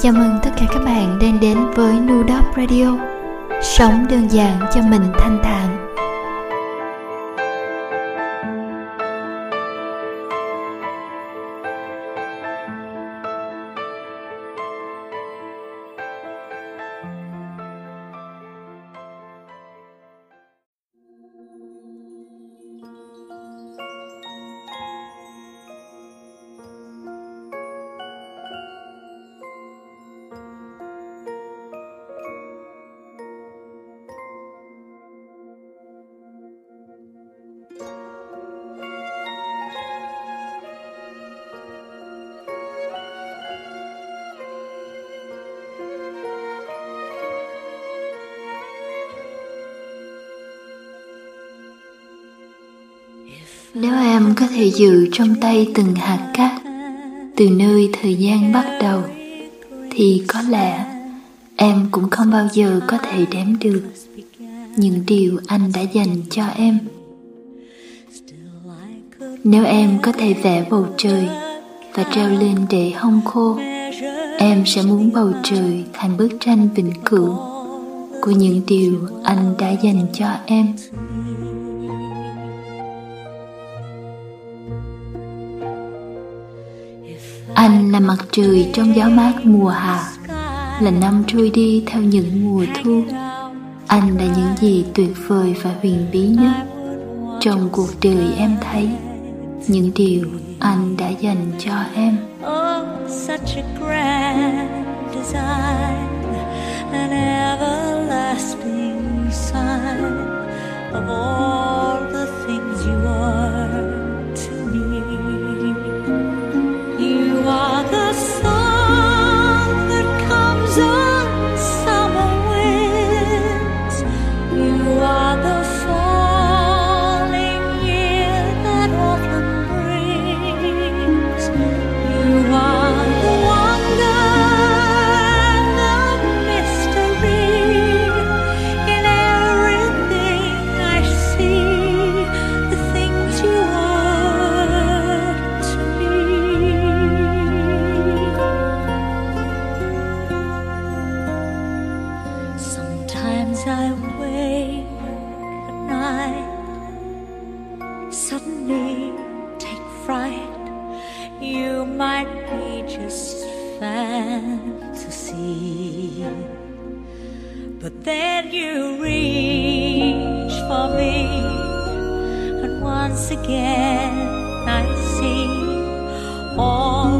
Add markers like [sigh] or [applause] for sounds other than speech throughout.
Chào mừng tất cả các bạn đang đến với Nudop Radio. Sống đơn giản cho mình thanh thản. Giữ trong tay từng hạt cát. Từ nơi thời gian bắt đầu, thì có lẽ em cũng không bao giờ có thể đếm được những điều anh đã dành cho em. Nếu em có thể vẽ bầu trời và treo lên để hong khô, em sẽ muốn bầu trời thành bức tranh vĩnh cửu của những điều anh đã dành cho em. Anh là mặt trời trong gió mát mùa hạ Là năm trôi đi theo những mùa thu. Anh là những gì tuyệt vời và huyền bí nhất Trong cuộc đời em thấy. Những điều anh đã dành cho em. Oh, such a grand design An everlasting sign Of all fantasy. But then you reach for me, and once again I see all.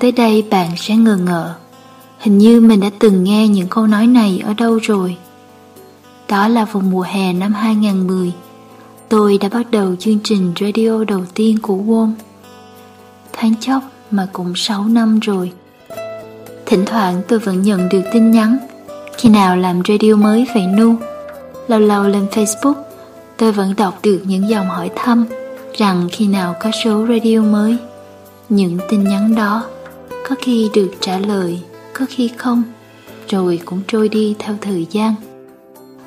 Tới đây bạn sẽ ngờ ngợ. Hình như mình đã từng nghe những câu nói này ở đâu rồi. Đó là vào mùa hè năm 2010 Tôi đã bắt đầu chương trình radio đầu tiên của Wom Tháng chốc mà cũng 6 năm rồi. Thỉnh thoảng tôi vẫn nhận được tin nhắn, Khi nào làm radio mới vậy Nu? Lâu lâu lên Facebook, Tôi vẫn đọc được những dòng hỏi thăm Rằng khi nào có số radio mới. Những tin nhắn đó có khi được trả lời, Có khi không. Rồi cũng trôi đi theo thời gian.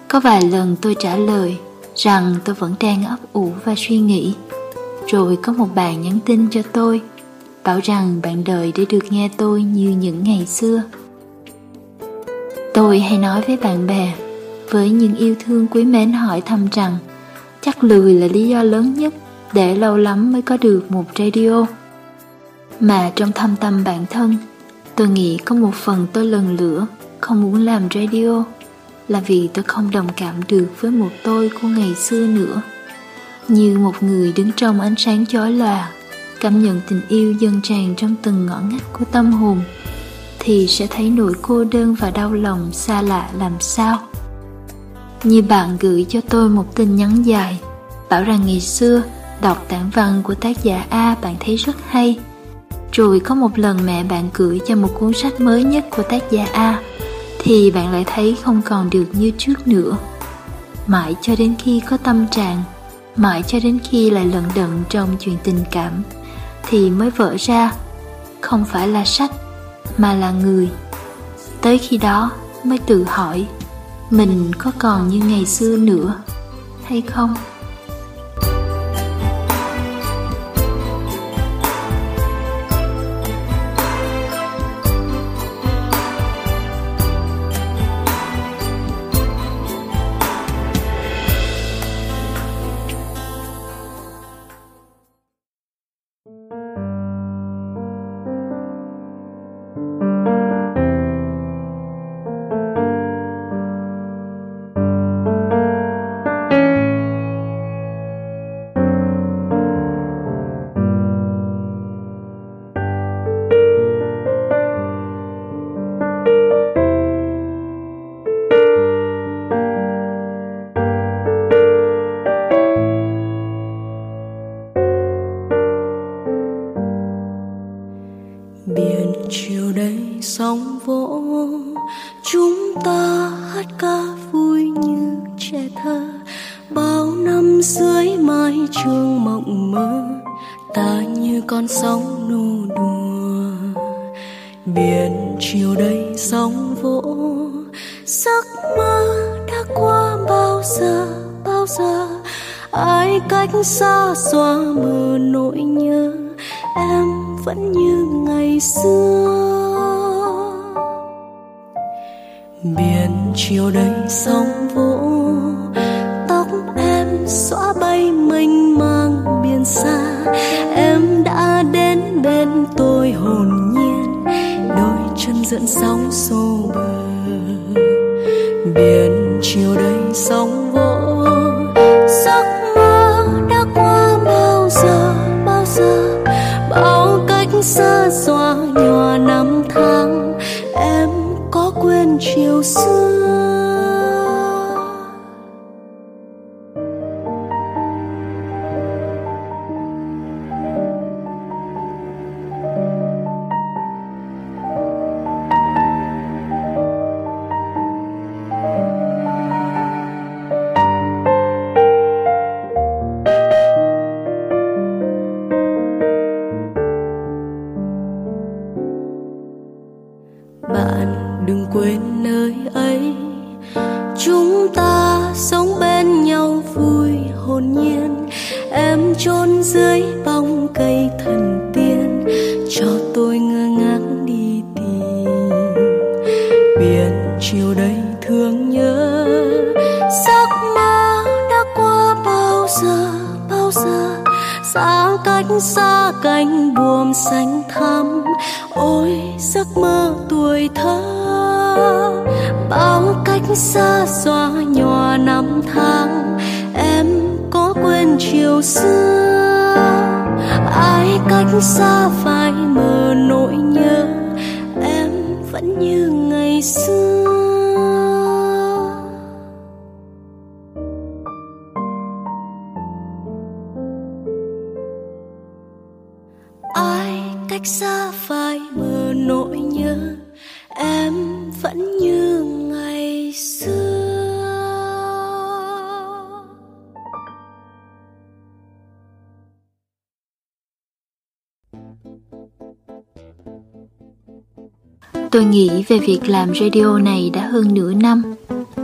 Có vài lần tôi trả lời Rằng tôi vẫn đang ấp ủ và suy nghĩ. Rồi có một bạn nhắn tin cho tôi, bảo rằng bạn đợi để được nghe tôi như những ngày xưa. Tôi hay nói với bạn bè, với những yêu thương quý mến hỏi thăm rằng chắc lười là lý do lớn nhất để lâu lắm mới có được một radio mà trong thâm tâm bản thân, tôi nghĩ có một phần tôi lần lửa, không muốn làm radio, là vì tôi không đồng cảm được với một tôi của ngày xưa nữa. Như một người đứng trong ánh sáng chói lòa, cảm nhận tình yêu dâng tràn trong từng ngõ ngách của tâm hồn, thì sẽ thấy nỗi cô đơn và đau lòng xa lạ làm sao. Như bạn gửi cho tôi một tin nhắn dài, bảo rằng ngày xưa, đọc tản văn của tác giả a bạn thấy rất hay rồi có một lần mẹ bạn gửi cho một cuốn sách mới nhất của tác giả a, thì bạn lại thấy không còn được như trước nữa. Mãi cho đến khi có tâm trạng, mãi cho đến khi lại lận đận trong chuyện tình cảm, thì mới vỡ ra, không phải là sách, mà là người. Tới khi đó mới tự hỏi, mình có còn như ngày xưa nữa hay không? Vẫn như ngày xưa. Biển chiều đầy sóng vỗ tóc em xóa bay mênh mang biển xa. Em đã đến bên tôi hồn nhiên, đôi chân dẫn sóng xô bờ. Biển chiều đầy sóng ouço. xa cánh buồm xanh thắm. Ôi, giấc mơ tuổi thơ, bao cách xa xóa nhòa năm tháng. Em có quên chiều xưa, ai cách xa phai mờ nỗi nhớ. Em vẫn như ngày xưa. Tôi nghĩ về việc làm radio này đã hơn nửa năm.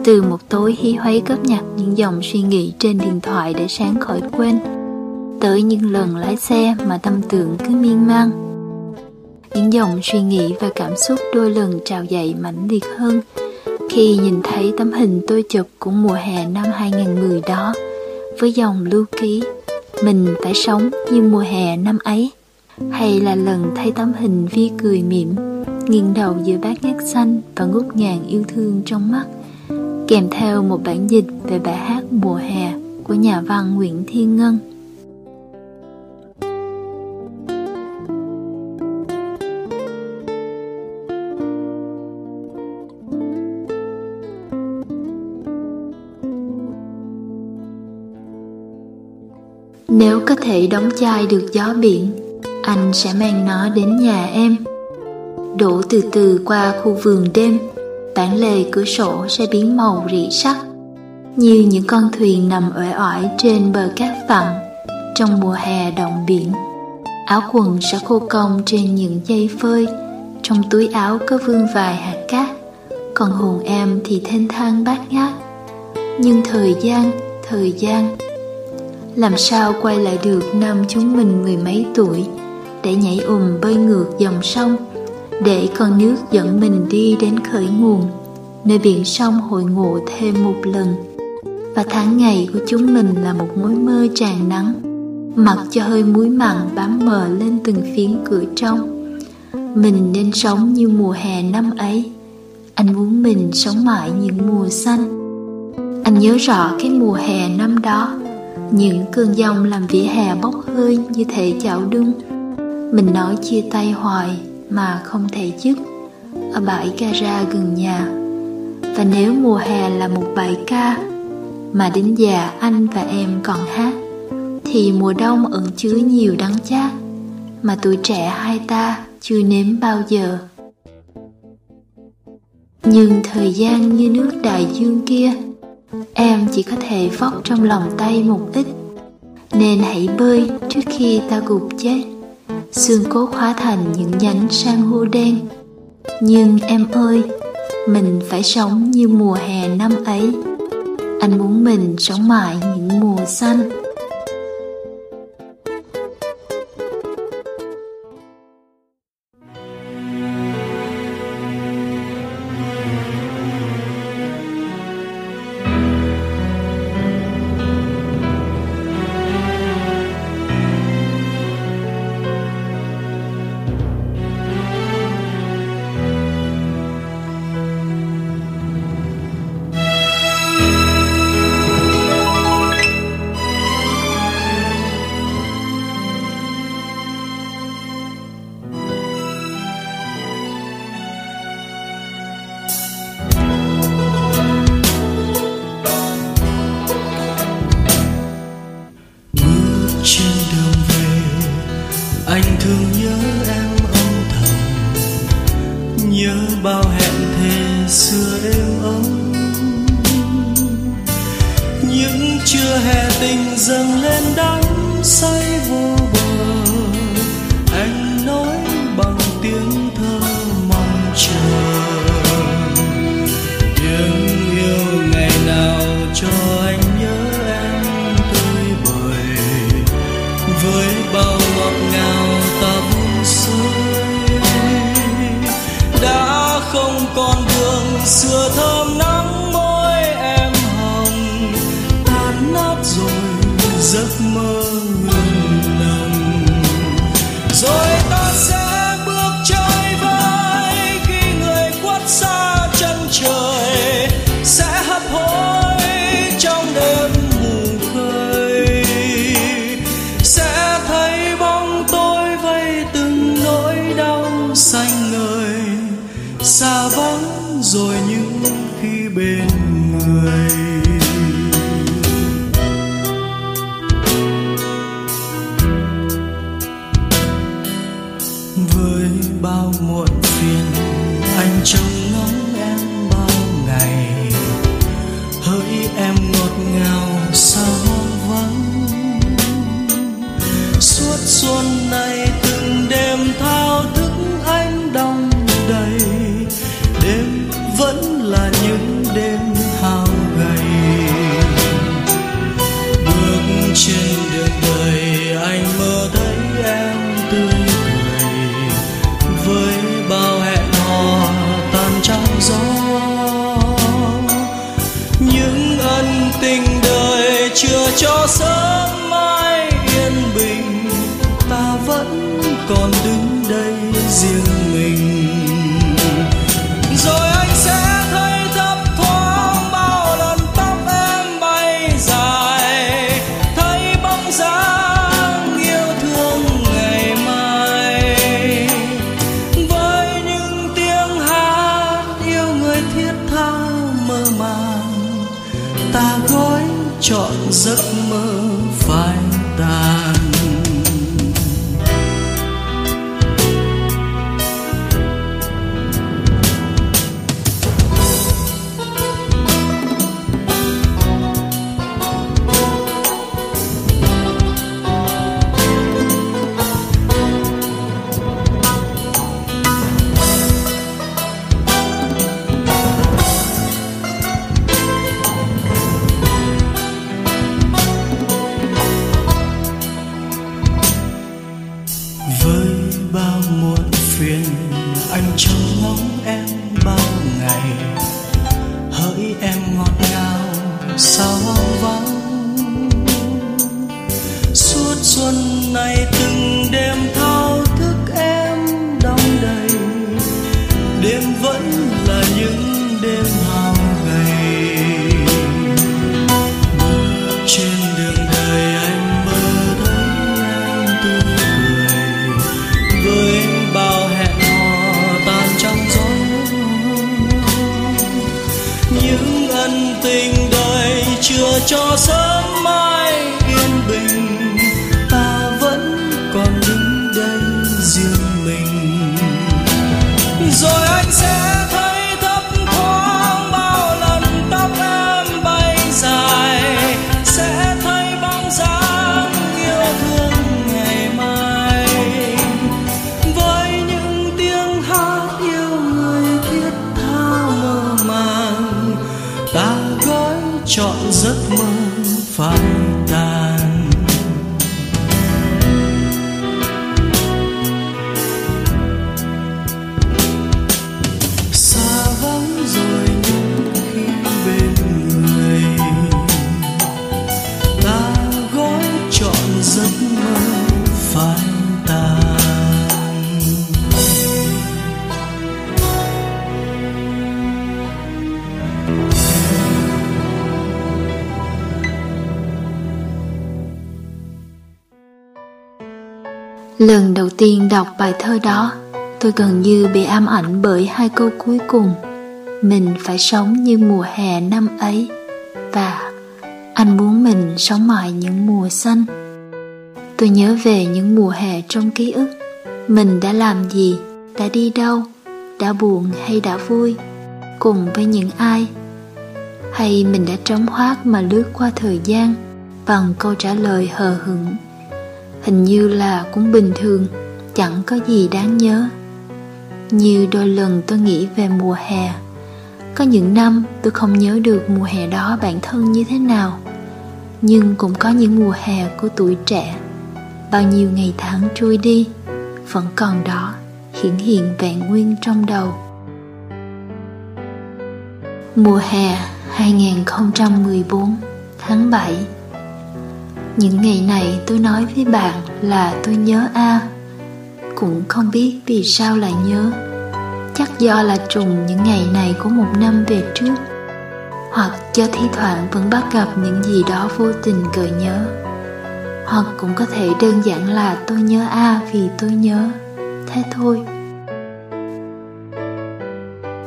Từ một tối hí hoáy cất nhặt những dòng suy nghĩ trên điện thoại để sáng khỏi quên, tới những lần lái xe mà tâm tưởng cứ miên man. Những dòng suy nghĩ và cảm xúc đôi lần trào dậy mãnh liệt hơn khi nhìn thấy tấm hình tôi chụp của mùa hè năm 2010 đó với dòng lưu ký mình phải sống như mùa hè năm ấy hay là lần thấy tấm hình vi cười mỉm nghiêng đầu giữa bát ngát xanh và ngút ngàn yêu thương trong mắt kèm theo một bản dịch về bài hát mùa hè của nhà văn Nguyễn Thiên Ngân. Nếu có thể đóng chai được gió biển, anh sẽ mang nó đến nhà em đổ từ từ qua khu vườn đêm. Bản lề cửa sổ sẽ biến màu rỉ sắc, như những con thuyền nằm uể oải trên bờ cát phẳng trong mùa hè động biển. Áo quần sẽ khô cong trên những dây phơi, trong túi áo có vương vài hạt cát, còn hồn em thì thênh thang bát ngát. Nhưng thời gian thời gian, làm sao quay lại được năm chúng mình mười mấy tuổi, để nhảy ùm bơi ngược dòng sông? Để con nước dẫn mình đi đến khởi nguồn, nơi biển sông hội ngộ thêm một lần. Và tháng ngày của chúng mình là một mối mơ tràn nắng, mặc cho hơi muối mặn bám mờ lên từng phiến cửa trong. Mình nên sống như mùa hè năm ấy. Anh muốn mình sống mãi những mùa xanh. Anh nhớ rõ cái mùa hè năm đó, những cơn giông làm vỉa hè bốc hơi như thể chảo đun. Mình nói chia tay hoài mà không thể dứt. Ở bãi gara gần nhà. Và nếu mùa hè là một bài ca mà đến già anh và em còn hát, thì mùa đông ẩn chứa nhiều đắng chát mà tuổi trẻ hai ta chưa nếm bao giờ. Nhưng thời gian như nước đại dương kia, em chỉ có thể vóc trong lòng tay một ít. Nên hãy bơi trước khi ta gục chết xương cốt hóa thành những nhánh san hô đen. Nhưng em ơi, mình phải sống như mùa hè năm ấy. Anh muốn mình sống mãi những mùa xanh. Lần đầu tiên đọc bài thơ đó, tôi gần như bị ám ảnh bởi hai câu cuối cùng. Mình phải sống như mùa hè năm ấy và anh muốn mình sống mãi những mùa xanh. Tôi nhớ về những mùa hè trong ký ức. Mình đã làm gì, đã đi đâu, đã buồn hay đã vui, cùng với những ai. Hay mình đã trống hoác mà lướt qua thời gian bằng câu trả lời hờ hững hình như là cũng bình thường, chẳng có gì đáng nhớ. Như đôi lần tôi nghĩ về mùa hè, có những năm tôi không nhớ được mùa hè đó bản thân như thế nào. Nhưng cũng có những mùa hè của tuổi trẻ, bao nhiêu ngày tháng trôi đi, vẫn còn đó, hiển hiện vẹn nguyên trong đầu. Mùa hè 2014 tháng 7 những ngày này tôi nói với bạn là tôi nhớ A. Cũng không biết vì sao lại nhớ. Chắc do là trùng những ngày này của một năm về trước. Hoặc do thi thoảng vẫn bắt gặp những gì đó vô tình gợi nhớ. Hoặc cũng có thể đơn giản là tôi nhớ A vì tôi nhớ. Thế thôi.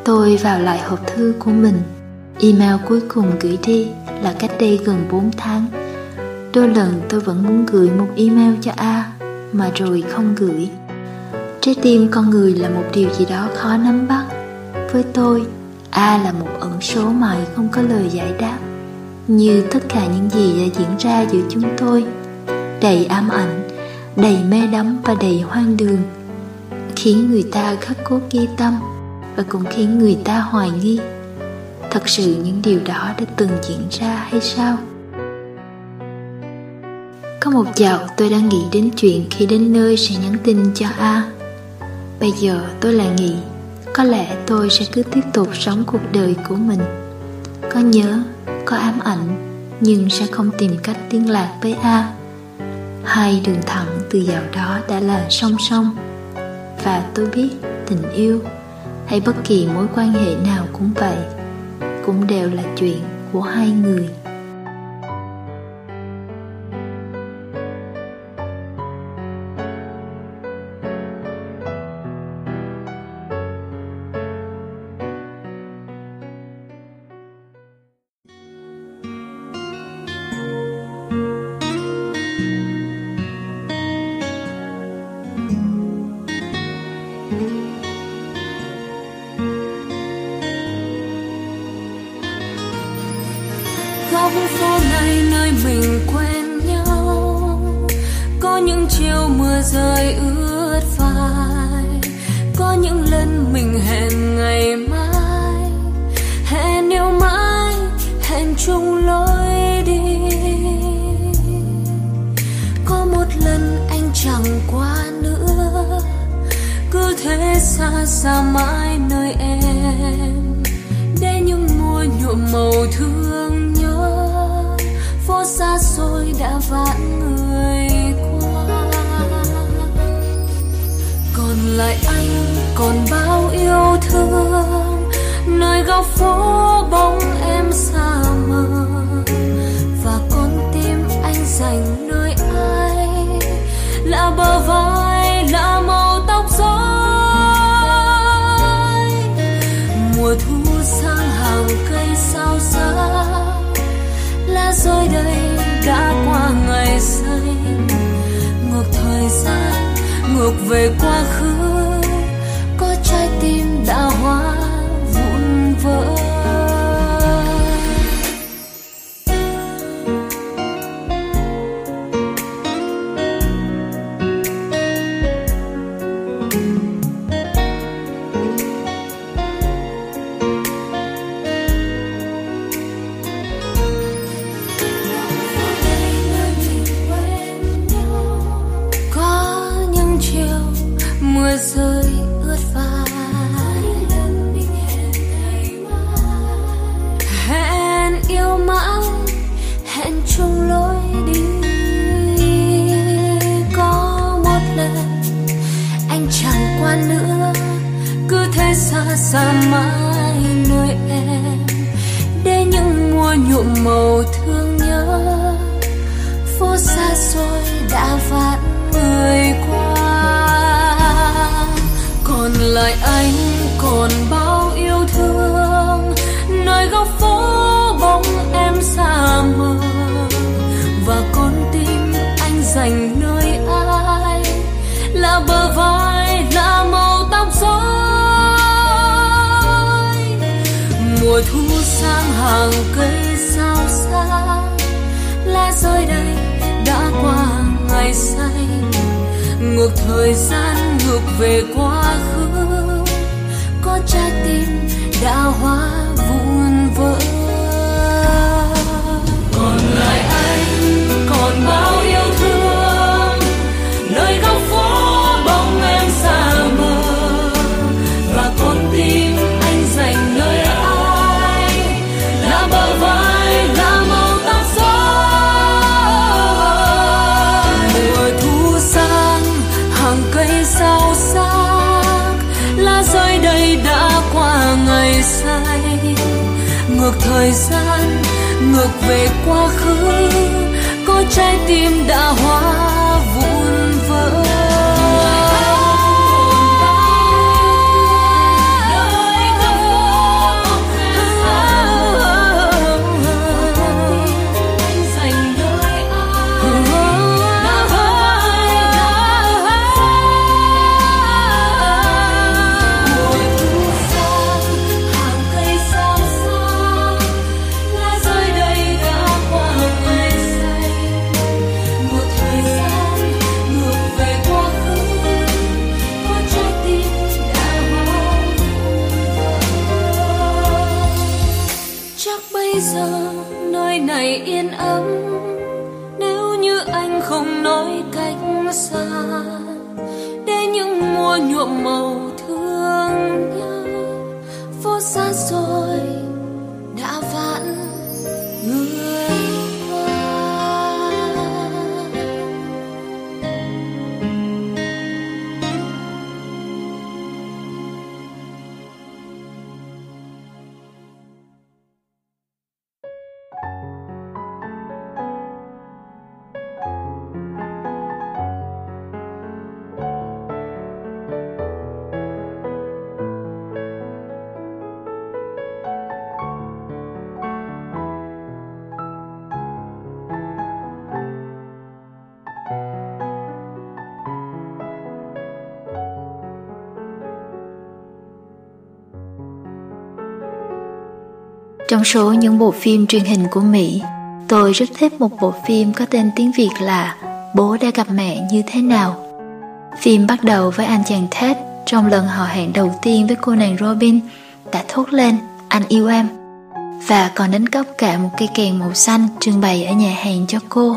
Tôi vào lại hộp thư của mình. Email cuối cùng gửi đi là cách đây gần 4 tháng. Đôi lần tôi vẫn muốn gửi một email cho A Mà rồi không gửi. Trái tim con người là một điều gì đó khó nắm bắt. Với tôi, A là một ẩn số mãi không có lời giải đáp. Như tất cả những gì đã diễn ra giữa chúng tôi Đầy ám ảnh, đầy mê đắm và đầy hoang đường Khiến người ta khắc cốt ghi tâm Và cũng khiến người ta hoài nghi. Thật sự những điều đó đã từng diễn ra hay sao? Một dạo tôi đang nghĩ đến chuyện khi đến nơi sẽ nhắn tin cho A. Bây giờ tôi lại nghĩ Có lẽ tôi sẽ cứ tiếp tục sống cuộc đời của mình. Có nhớ, có ám ảnh Nhưng sẽ không tìm cách liên lạc với A. Hai đường thẳng từ dạo đó đã là song song. Và tôi biết tình yêu Hay bất kỳ mối quan hệ nào cũng vậy Cũng đều là chuyện của hai người. Xa mãi nơi em. Để những mùa nhuộm màu thương nhớ, phố xa xôi đã vãn người qua. Còn lại anh, còn bao yêu thương, nơi góc phố bóng em xa ngược về thế ngược thời gian ngược về quá khứ có trái tim đã hóa qua ngược thời gian ngược về quá khứ có trái tim đã hoa. Trong số những bộ phim truyền hình của Mỹ, tôi rất thích một bộ phim có tên tiếng Việt là Bố đã gặp mẹ như thế nào. Phim bắt đầu với anh chàng Ted trong lần họ hẹn đầu tiên với cô nàng Robin đã thốt lên anh yêu em và còn đánh cắp cả một cây kèn màu xanh trưng bày ở nhà hàng cho cô.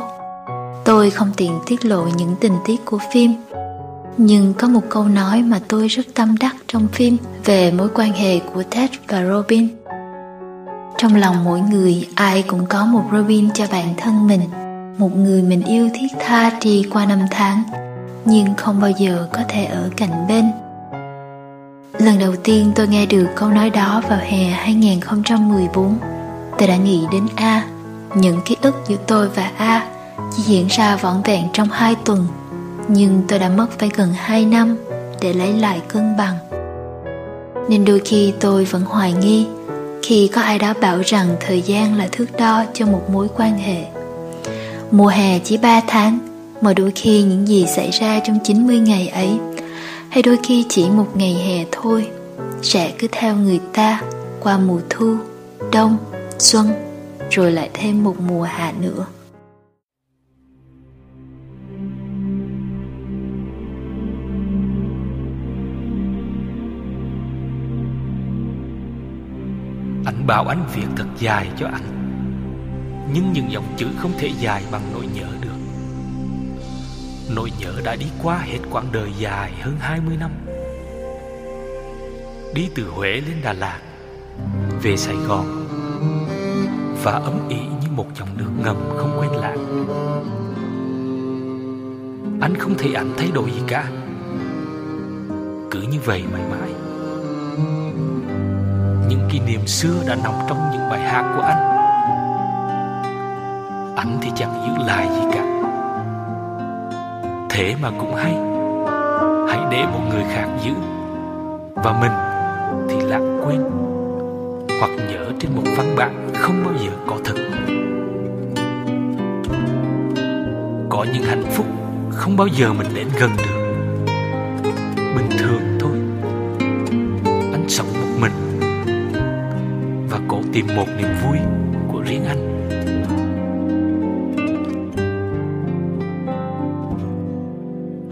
Tôi không tiện tiết lộ những tình tiết của phim nhưng có một câu nói mà tôi rất tâm đắc trong phim về mối quan hệ của Ted và Robin trong lòng mỗi người, ai cũng có một Robin cho bản thân mình, Một người mình yêu thiết tha trì qua năm tháng, Nhưng không bao giờ có thể ở cạnh bên. Lần đầu tiên tôi nghe được câu nói đó vào hè 2014 Tôi đã nghĩ đến A, Những ký ức giữa tôi và A chỉ diễn ra vỏn vẹn trong hai tuần, Nhưng tôi đã mất phải gần 2 năm để lấy lại cân bằng. Nên đôi khi tôi vẫn hoài nghi khi có ai đó bảo rằng thời gian là thước đo cho một mối quan hệ. Mùa hè chỉ 3 tháng, mà đôi khi những gì xảy ra trong 90 ngày ấy, hay đôi khi chỉ một ngày hè thôi, sẽ cứ theo người ta qua mùa thu, đông, xuân, rồi lại thêm một mùa hạ nữa. Anh bảo anh viết thật dài cho anh. Nhưng những dòng chữ không thể dài bằng nỗi nhớ được. Nỗi nhớ đã đi qua hết quãng đời dài hơn 20 năm. Đi từ Huế lên Đà Lạt, Về Sài Gòn, Và ấm ỉ như một dòng nước ngầm không quên lãng. Anh không thấy ảnh thay đổi gì cả. Cứ như vậy mãi mãi kỷ niệm xưa đã nằm trong những bài hát của anh. Anh thì chẳng giữ lại gì cả. Thế mà cũng hay. Hãy để một người khác giữ. Và mình thì lãng quên. Hoặc nhớ trên một văn bản không bao giờ có thật. Có những hạnh phúc không bao giờ mình đến gần được. Bình thường thôi. Anh sống một mình tìm một niềm vui của riêng anh.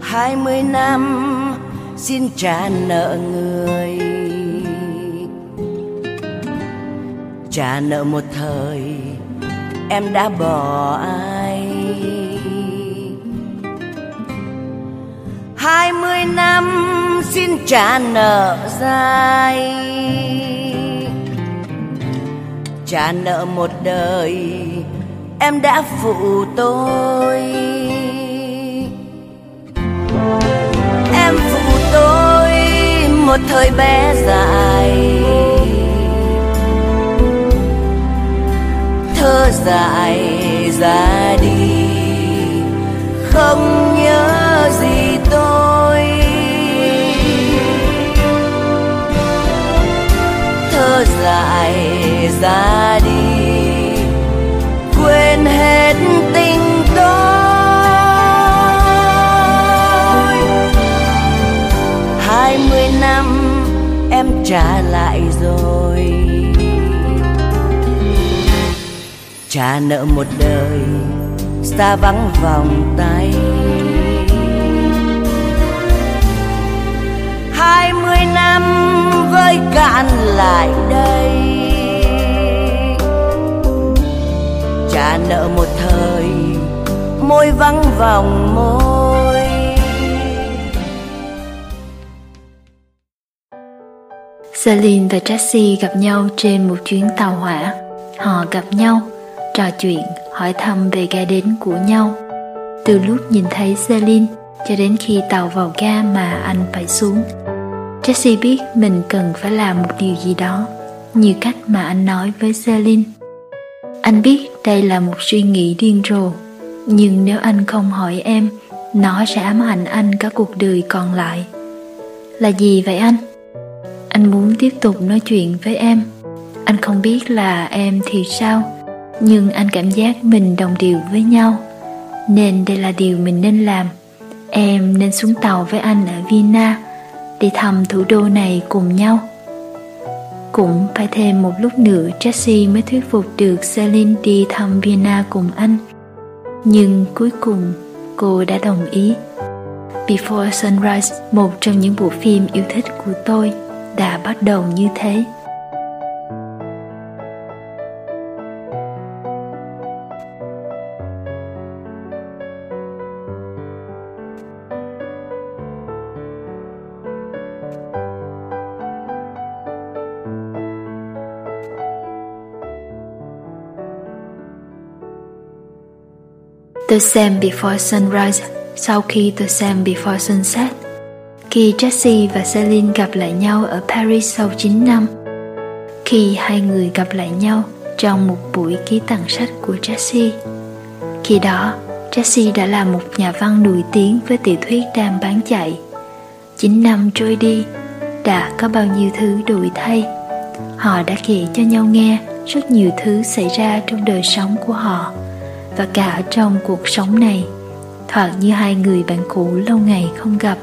Hai mươi năm xin trả nợ người. Trả nợ một thời em đã bỏ ai? Hai mươi năm xin trả nợ dài. Trả nợ một đời, em đã phụ tôi. Em phụ tôi một thời bé dài. Thơ dài ra đi, không nhớ gì tôi. Thơ ra đi. Quên hết tình tôi. Hai mươi năm em trả lại rồi. Trả nợ một đời xa vắng vòng tay. Hai mươi năm với cạn lại đây. Trả nợ một thời môi vắng vòng môi Celine và Jesse gặp nhau trên một chuyến tàu hỏa. Họ gặp nhau, trò chuyện, hỏi thăm về ga đến của nhau. Từ lúc nhìn thấy Celine cho đến khi tàu vào ga mà anh phải xuống. Jesse biết mình cần phải làm một điều gì đó, như cách mà anh nói với Celine. Anh biết đây là một suy nghĩ điên rồ, nhưng nếu anh không hỏi em, nó sẽ ám ảnh anh cả cuộc đời còn lại. Là gì vậy anh? Anh muốn tiếp tục nói chuyện với em. Anh không biết là em thì sao, nhưng anh cảm giác mình đồng điệu với nhau. Nên đây là điều mình nên làm. Em nên xuống tàu với anh ở Vienna để thăm thủ đô này cùng nhau. Cũng phải thêm một lúc nữa Jesse mới thuyết phục được Celine đi thăm Vienna cùng anh. Nhưng cuối cùng cô đã đồng ý. Before Sunrise, một trong những bộ phim yêu thích của tôi, đã bắt đầu như thế. The Same Before Sunrise sau khi The Same Before Sunset. Khi Jessie và Celine gặp lại nhau ở Paris sau 9 năm. Khi hai người gặp lại nhau trong một buổi ký tặng sách của Jessie. Khi đó, Jessie đã là một nhà văn nổi tiếng với tiểu thuyết đang bán chạy. 9 năm trôi đi, đã có bao nhiêu thứ đổi thay. Họ đã kể cho nhau nghe rất nhiều thứ xảy ra trong đời sống của họ và cả trong cuộc sống này, thoạt như hai người bạn cũ lâu ngày không gặp.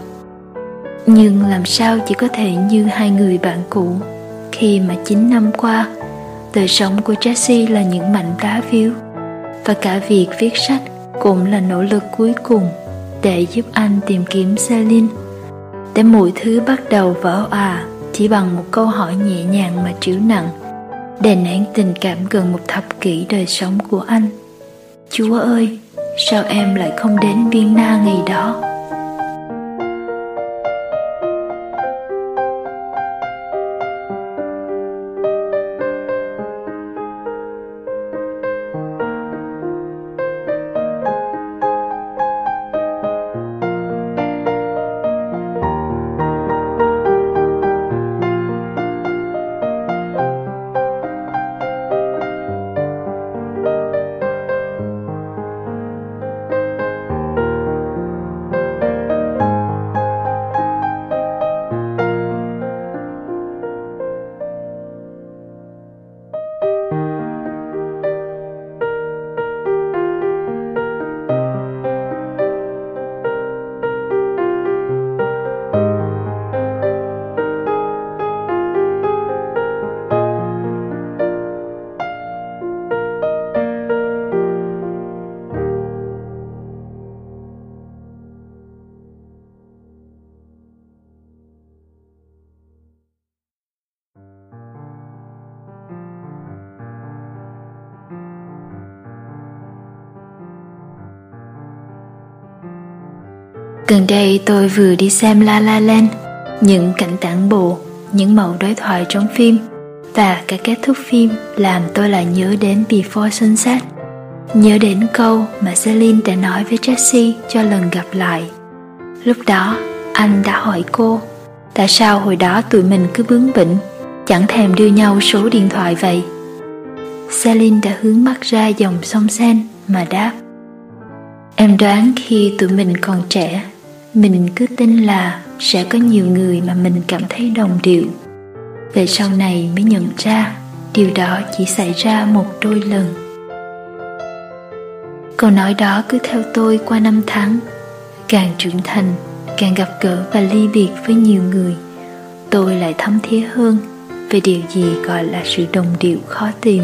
Nhưng làm sao chỉ có thể như hai người bạn cũ khi mà 9 năm qua, đời sống của Jesse là những mảnh đá phiếu và cả việc viết sách cũng là nỗ lực cuối cùng để giúp anh tìm kiếm Celine. Để mọi thứ bắt đầu vỡ òa chỉ bằng một câu hỏi nhẹ nhàng mà trĩu nặng đè nén tình cảm gần một thập kỷ đời sống của anh. Chúa ơi, sao em lại không đến Viên Na ngày đó? Gần đây tôi vừa đi xem La La Land, những cảnh tản bộ, những mẫu đối thoại trong phim và cả kết thúc phim làm tôi lại nhớ đến Before Sunset. Nhớ đến câu mà Celine đã nói với Jessie cho lần gặp lại. Lúc đó, anh đã hỏi cô, tại sao hồi đó tụi mình cứ bướng bỉnh, chẳng thèm đưa nhau số điện thoại vậy. Celine đã hướng mắt ra dòng sông Sen mà đáp. Em đoán khi tụi mình còn trẻ mình cứ tin là sẽ có nhiều người mà mình cảm thấy đồng điệu. Về sau này mới nhận ra, điều đó chỉ xảy ra một đôi lần. Câu nói đó cứ theo tôi qua năm tháng. Càng trưởng thành, càng gặp gỡ và ly biệt với nhiều người, tôi lại thấm thía hơn về điều gì gọi là sự đồng điệu khó tìm.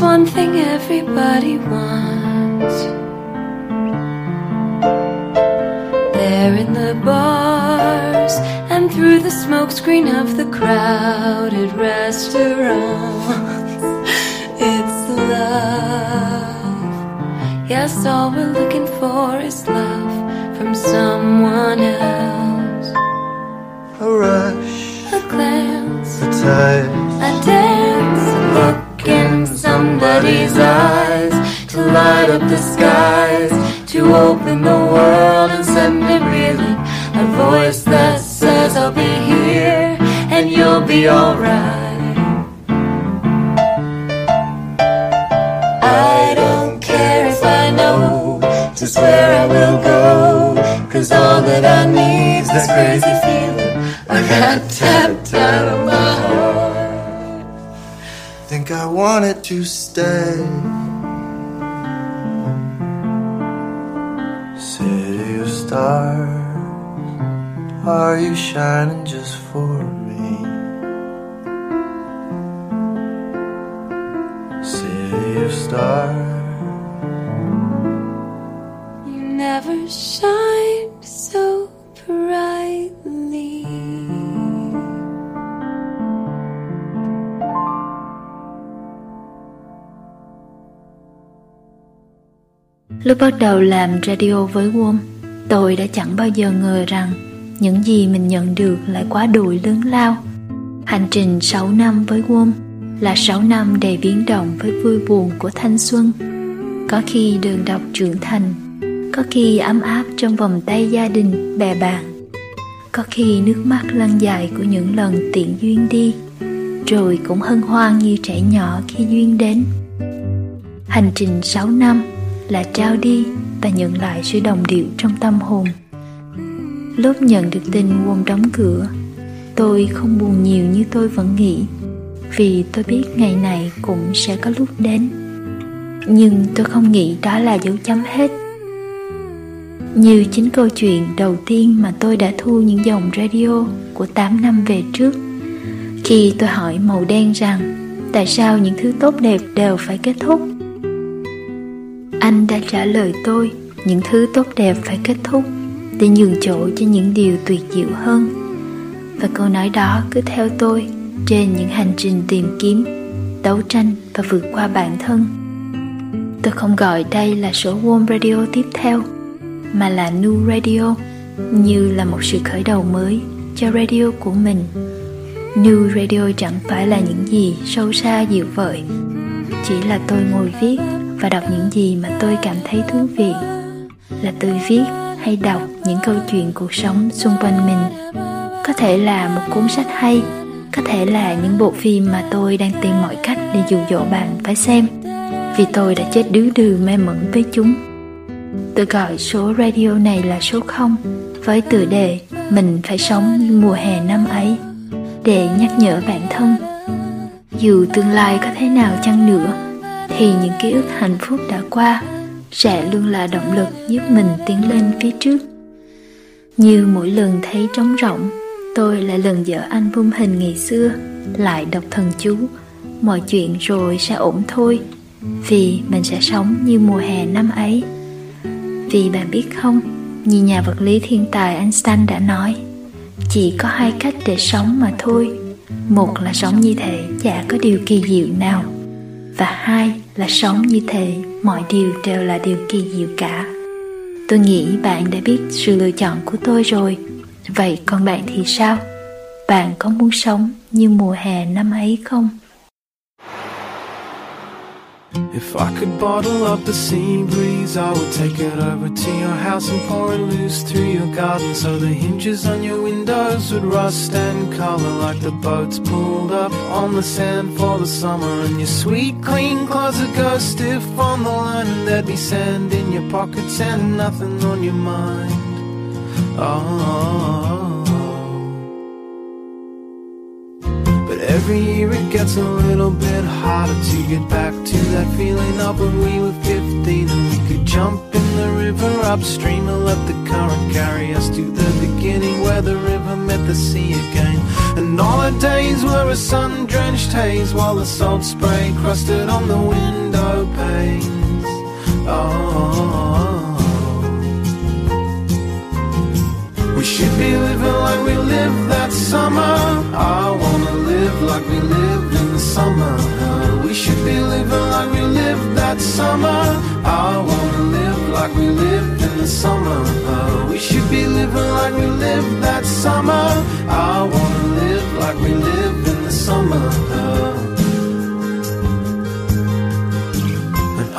Just one thing everybody wants. There in the bars and through the smokescreen of the crowded restaurants. [laughs] It's love. Yes, all we're looking for is love from someone else. A rush, A glance, a touch, somebody's eyes to light up the skies, to open the world and send me reeling. A voice that says I'll be here and you'll be alright. I don't care if I know just where I will go. Cause all that I need's this crazy feeling I got tapped out of my. Think I wanted to stay. City of stars, are you shining just for me? City of stars, You never shined Lúc bắt đầu làm radio với Wom, tôi đã chẳng bao giờ ngờ rằng những gì mình nhận được lại quá đùi lớn lao. Hành trình 6 năm với Wom là 6 năm đầy biến động với vui buồn của thanh xuân. Có khi đường đọc trưởng thành, có khi ấm áp trong vòng tay gia đình, bè bạn. Có khi nước mắt lăn dài của những lần tiện duyên đi, rồi cũng hân hoan như trẻ nhỏ khi duyên đến. Hành trình 6 năm là trao đi và nhận lại sự đồng điệu trong tâm hồn. Lúc nhận được tin quân đóng cửa, tôi không buồn nhiều như tôi vẫn nghĩ, vì tôi biết ngày này cũng sẽ có lúc đến. Nhưng tôi không nghĩ đó là dấu chấm hết. Như chính câu chuyện đầu tiên mà tôi đã thu những dòng radio của 8 năm về trước. Khi tôi hỏi màu đen rằng tại sao những thứ tốt đẹp đều phải kết thúc anh đã trả lời tôi, những thứ tốt đẹp phải kết thúc để nhường chỗ cho những điều tuyệt diệu hơn. Và câu nói đó cứ theo tôi trên những hành trình tìm kiếm, đấu tranh và vượt qua bản thân. Tôi không gọi đây là số warm radio tiếp theo, mà là new radio, như là một sự khởi đầu mới cho radio của mình. New radio chẳng phải là những gì sâu xa dịu vợi, chỉ là tôi ngồi viết và đọc những gì mà tôi cảm thấy thú vị là tôi viết hay đọc những câu chuyện cuộc sống xung quanh mình. Có thể là một cuốn sách hay, có thể là những bộ phim mà tôi đang tìm mọi cách để dụ dỗ bạn phải xem, vì tôi đã chết đứa đừ mê mẩn với chúng. Tôi gọi số radio này là số không, với tựa đề mình phải sống như mùa hè năm ấy, để nhắc nhở bản thân dù tương lai có thế nào chăng nữa thì những ký ức hạnh phúc đã qua, sẽ luôn là động lực giúp mình tiến lên phía trước. Như mỗi lần thấy trống rỗng, tôi lại lần dở album hình ngày xưa, lại đọc thần chú. Mọi chuyện rồi sẽ ổn thôi, vì mình sẽ sống như mùa hè năm ấy. Vì bạn biết không, như nhà vật lý thiên tài einstein đã nói, chỉ có hai cách để sống mà thôi. Một là sống như thể chả có điều kỳ diệu nào và hai là sống như thế. Mọi điều đều là điều kỳ diệu cả. Tôi nghĩ bạn đã biết sự lựa chọn của tôi rồi. Vậy còn bạn thì sao? Bạn có muốn sống như mùa hè năm ấy không? If I could bottle up the sea breeze, I would take it over to your house and pour it loose through your garden so the hinges on your windows would rust and color like the boats pulled up on the sand for the summer. And your sweet, clean clothes would go stiff on the line, and there'd be sand in your pockets and nothing on your mind. Oh. Every year it gets a little bit harder to get back to that feeling of when we were 15 and we could jump in the river upstream and let the current carry us to the beginning where the river met the sea again. And all our days were a sun drenched haze while the salt spray crusted on the window panes. Oh. We should be living like we lived that summer. Live like we lived in the summer. Uh, we should be living like we lived that summer. I wanna live like we lived in the summer. Uh, we should be living like we lived that summer. I wanna live like we lived in the summer. Uh,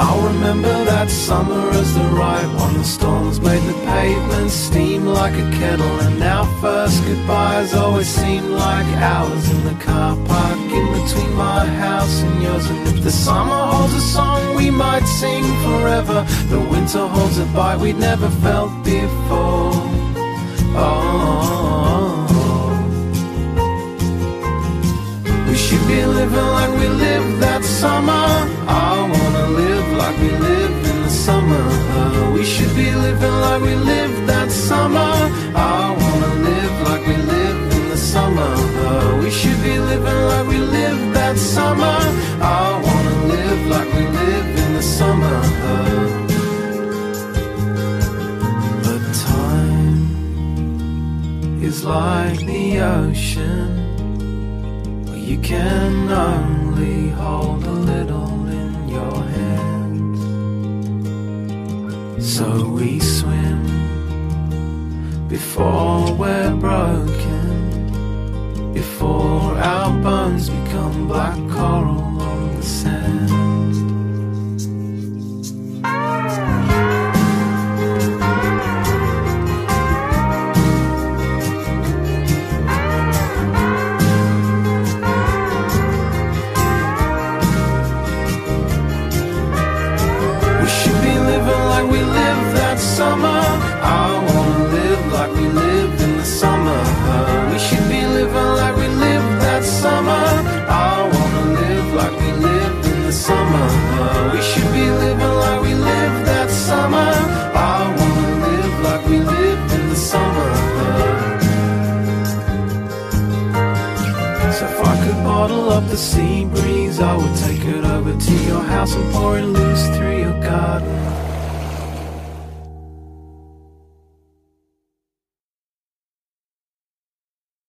I'll remember that summer as the right one. The storms made the pavement steam like a kettle, and our first goodbyes always seemed like hours in the car park in between my house and yours. And if the summer holds a song we might sing forever, the winter holds a bite we'd never felt before. Oh. We should be living like we lived that summer. I wanna live like we lived in the summer. Uh, we should be living like we lived that summer. I wanna live like we lived in the summer. Uh, we should be living like we lived that summer. I wanna live like we lived in the summer. Uh, but time is like the ocean. You can only hold a little So we swim before we're broken, before our bones become black coral on the sand. House and pour